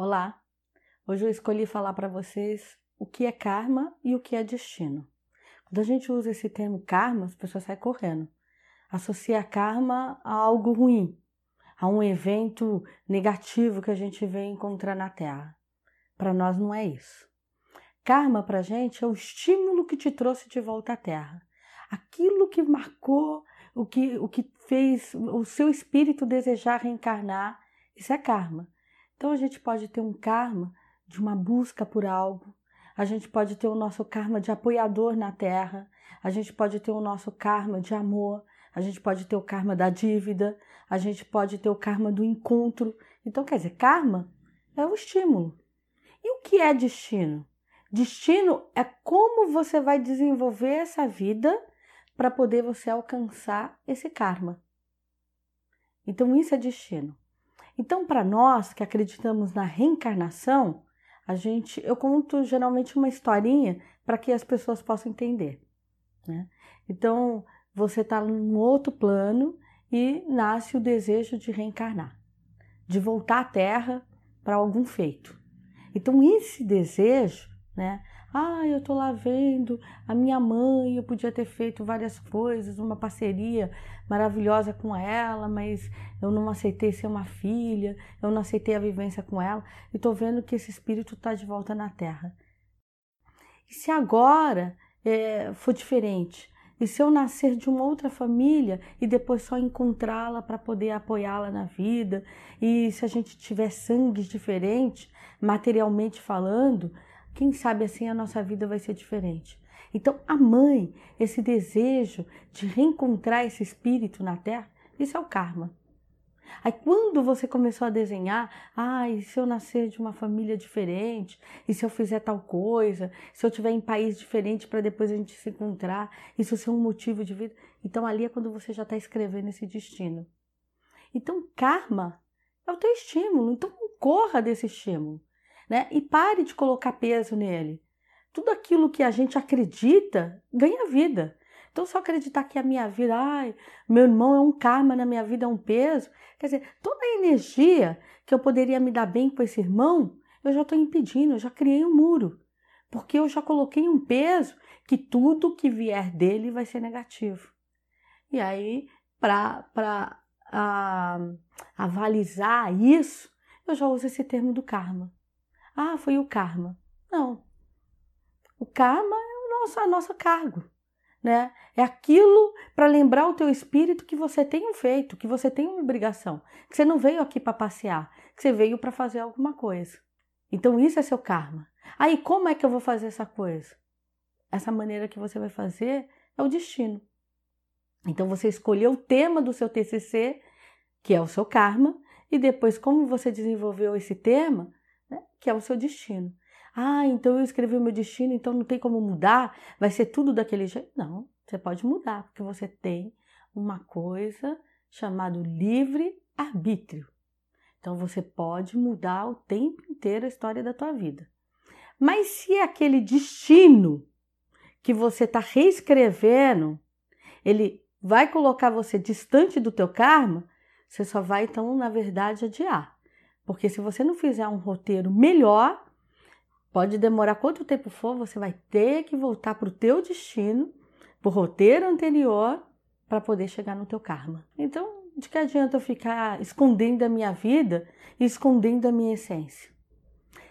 Olá! Hoje eu escolhi falar para vocês o que é karma e o que é destino. Quando a gente usa esse termo karma, as pessoas saem correndo. Associa karma a algo ruim, a um evento negativo que a gente vê encontrar na Terra. Para nós não é isso. Karma para a gente é o estímulo que te trouxe de volta à Terra. Aquilo que marcou, o que, o que fez o seu espírito desejar reencarnar, isso é karma. Então a gente pode ter um karma de uma busca por algo, a gente pode ter o nosso karma de apoiador na terra, a gente pode ter o nosso karma de amor, a gente pode ter o karma da dívida, a gente pode ter o karma do encontro. Então, quer dizer, karma é o estímulo. E o que é destino? Destino é como você vai desenvolver essa vida para poder você alcançar esse karma. Então, isso é destino. Então, para nós que acreditamos na reencarnação, a gente, eu conto geralmente uma historinha para que as pessoas possam entender. Né? Então, você está num outro plano e nasce o desejo de reencarnar, de voltar à Terra para algum feito. Então, esse desejo, né, ah, eu tô lá vendo a minha mãe, eu podia ter feito várias coisas, uma parceria maravilhosa com ela, mas eu não aceitei ser uma filha, eu não aceitei a vivência com ela, e tô vendo que esse espírito tá de volta na Terra. E se agora é, for diferente? E se eu nascer de uma outra família e depois só encontrá-la para poder apoiá-la na vida? E se a gente tiver sangues diferentes, materialmente falando, quem sabe assim a nossa vida vai ser diferente. Então, a mãe, esse desejo de reencontrar esse espírito na Terra, isso é o karma. Aí quando você começou a desenhar, ah, e se eu nascer de uma família diferente, e se eu fizer tal coisa, se eu tiver em país diferente para depois a gente se encontrar, isso ser um motivo de vida. Então ali é quando você já está escrevendo esse destino. Então karma é o teu estímulo, então corra desse estímulo né? E pare de colocar peso nele. Tudo aquilo que a gente acredita ganha vida. Então, se eu acreditar que a minha vida, ai, meu irmão é um karma na minha vida, é um peso, quer dizer, toda a energia que eu poderia me dar bem com esse irmão, eu já estou impedindo, eu já criei um muro. Porque eu já coloquei um peso que tudo que vier dele vai ser negativo. E aí, para avalizar isso, eu já uso esse termo do karma. Ah, foi o karma. Não. O karma é o nosso, a nosso cargo. Né? É aquilo para lembrar o teu espírito que você tem um feito, que você tem uma obrigação, que você não veio aqui para passear, que você veio para fazer alguma coisa. Então isso é seu karma. Aí como é que eu vou fazer essa coisa? Essa maneira que você vai fazer é o destino. Então você escolheu o tema do seu TCC, que é o seu karma, e depois como você desenvolveu esse tema, né? que é o seu destino. Ah, então eu escrevi o meu destino, então não tem como mudar, vai ser tudo daquele jeito. Não, você pode mudar, porque você tem uma coisa chamada livre-arbítrio. Então você pode mudar o tempo inteiro a história da tua vida. Mas se é aquele destino que você está reescrevendo, ele vai colocar você distante do teu karma, você só vai então, na verdade, adiar. Porque se você não fizer um roteiro melhor, pode demorar quanto tempo for, você vai ter que voltar para o teu destino, para o roteiro anterior, para poder chegar no teu karma. Então, de que adianta eu ficar escondendo a minha vida e escondendo a minha essência?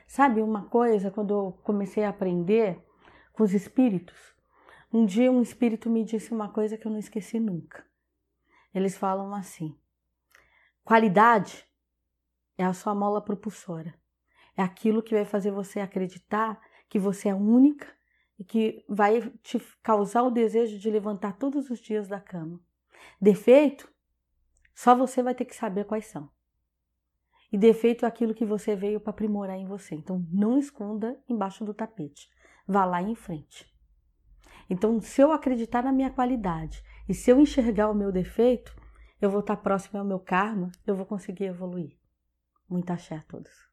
Sabe uma coisa, quando eu comecei a aprender com os espíritos, um dia um espírito me disse uma coisa que eu não esqueci nunca. Eles falam assim: qualidade é a sua mola propulsora. É aquilo que vai fazer você acreditar que você é única e que vai te causar o desejo de levantar todos os dias da cama. Defeito, só você vai ter que saber quais são. E defeito é aquilo que você veio para aprimorar em você. Então não esconda embaixo do tapete. Vá lá em frente. Então, se eu acreditar na minha qualidade e se eu enxergar o meu defeito, eu vou estar próximo ao meu karma, eu vou conseguir evoluir. Muita axé a todos.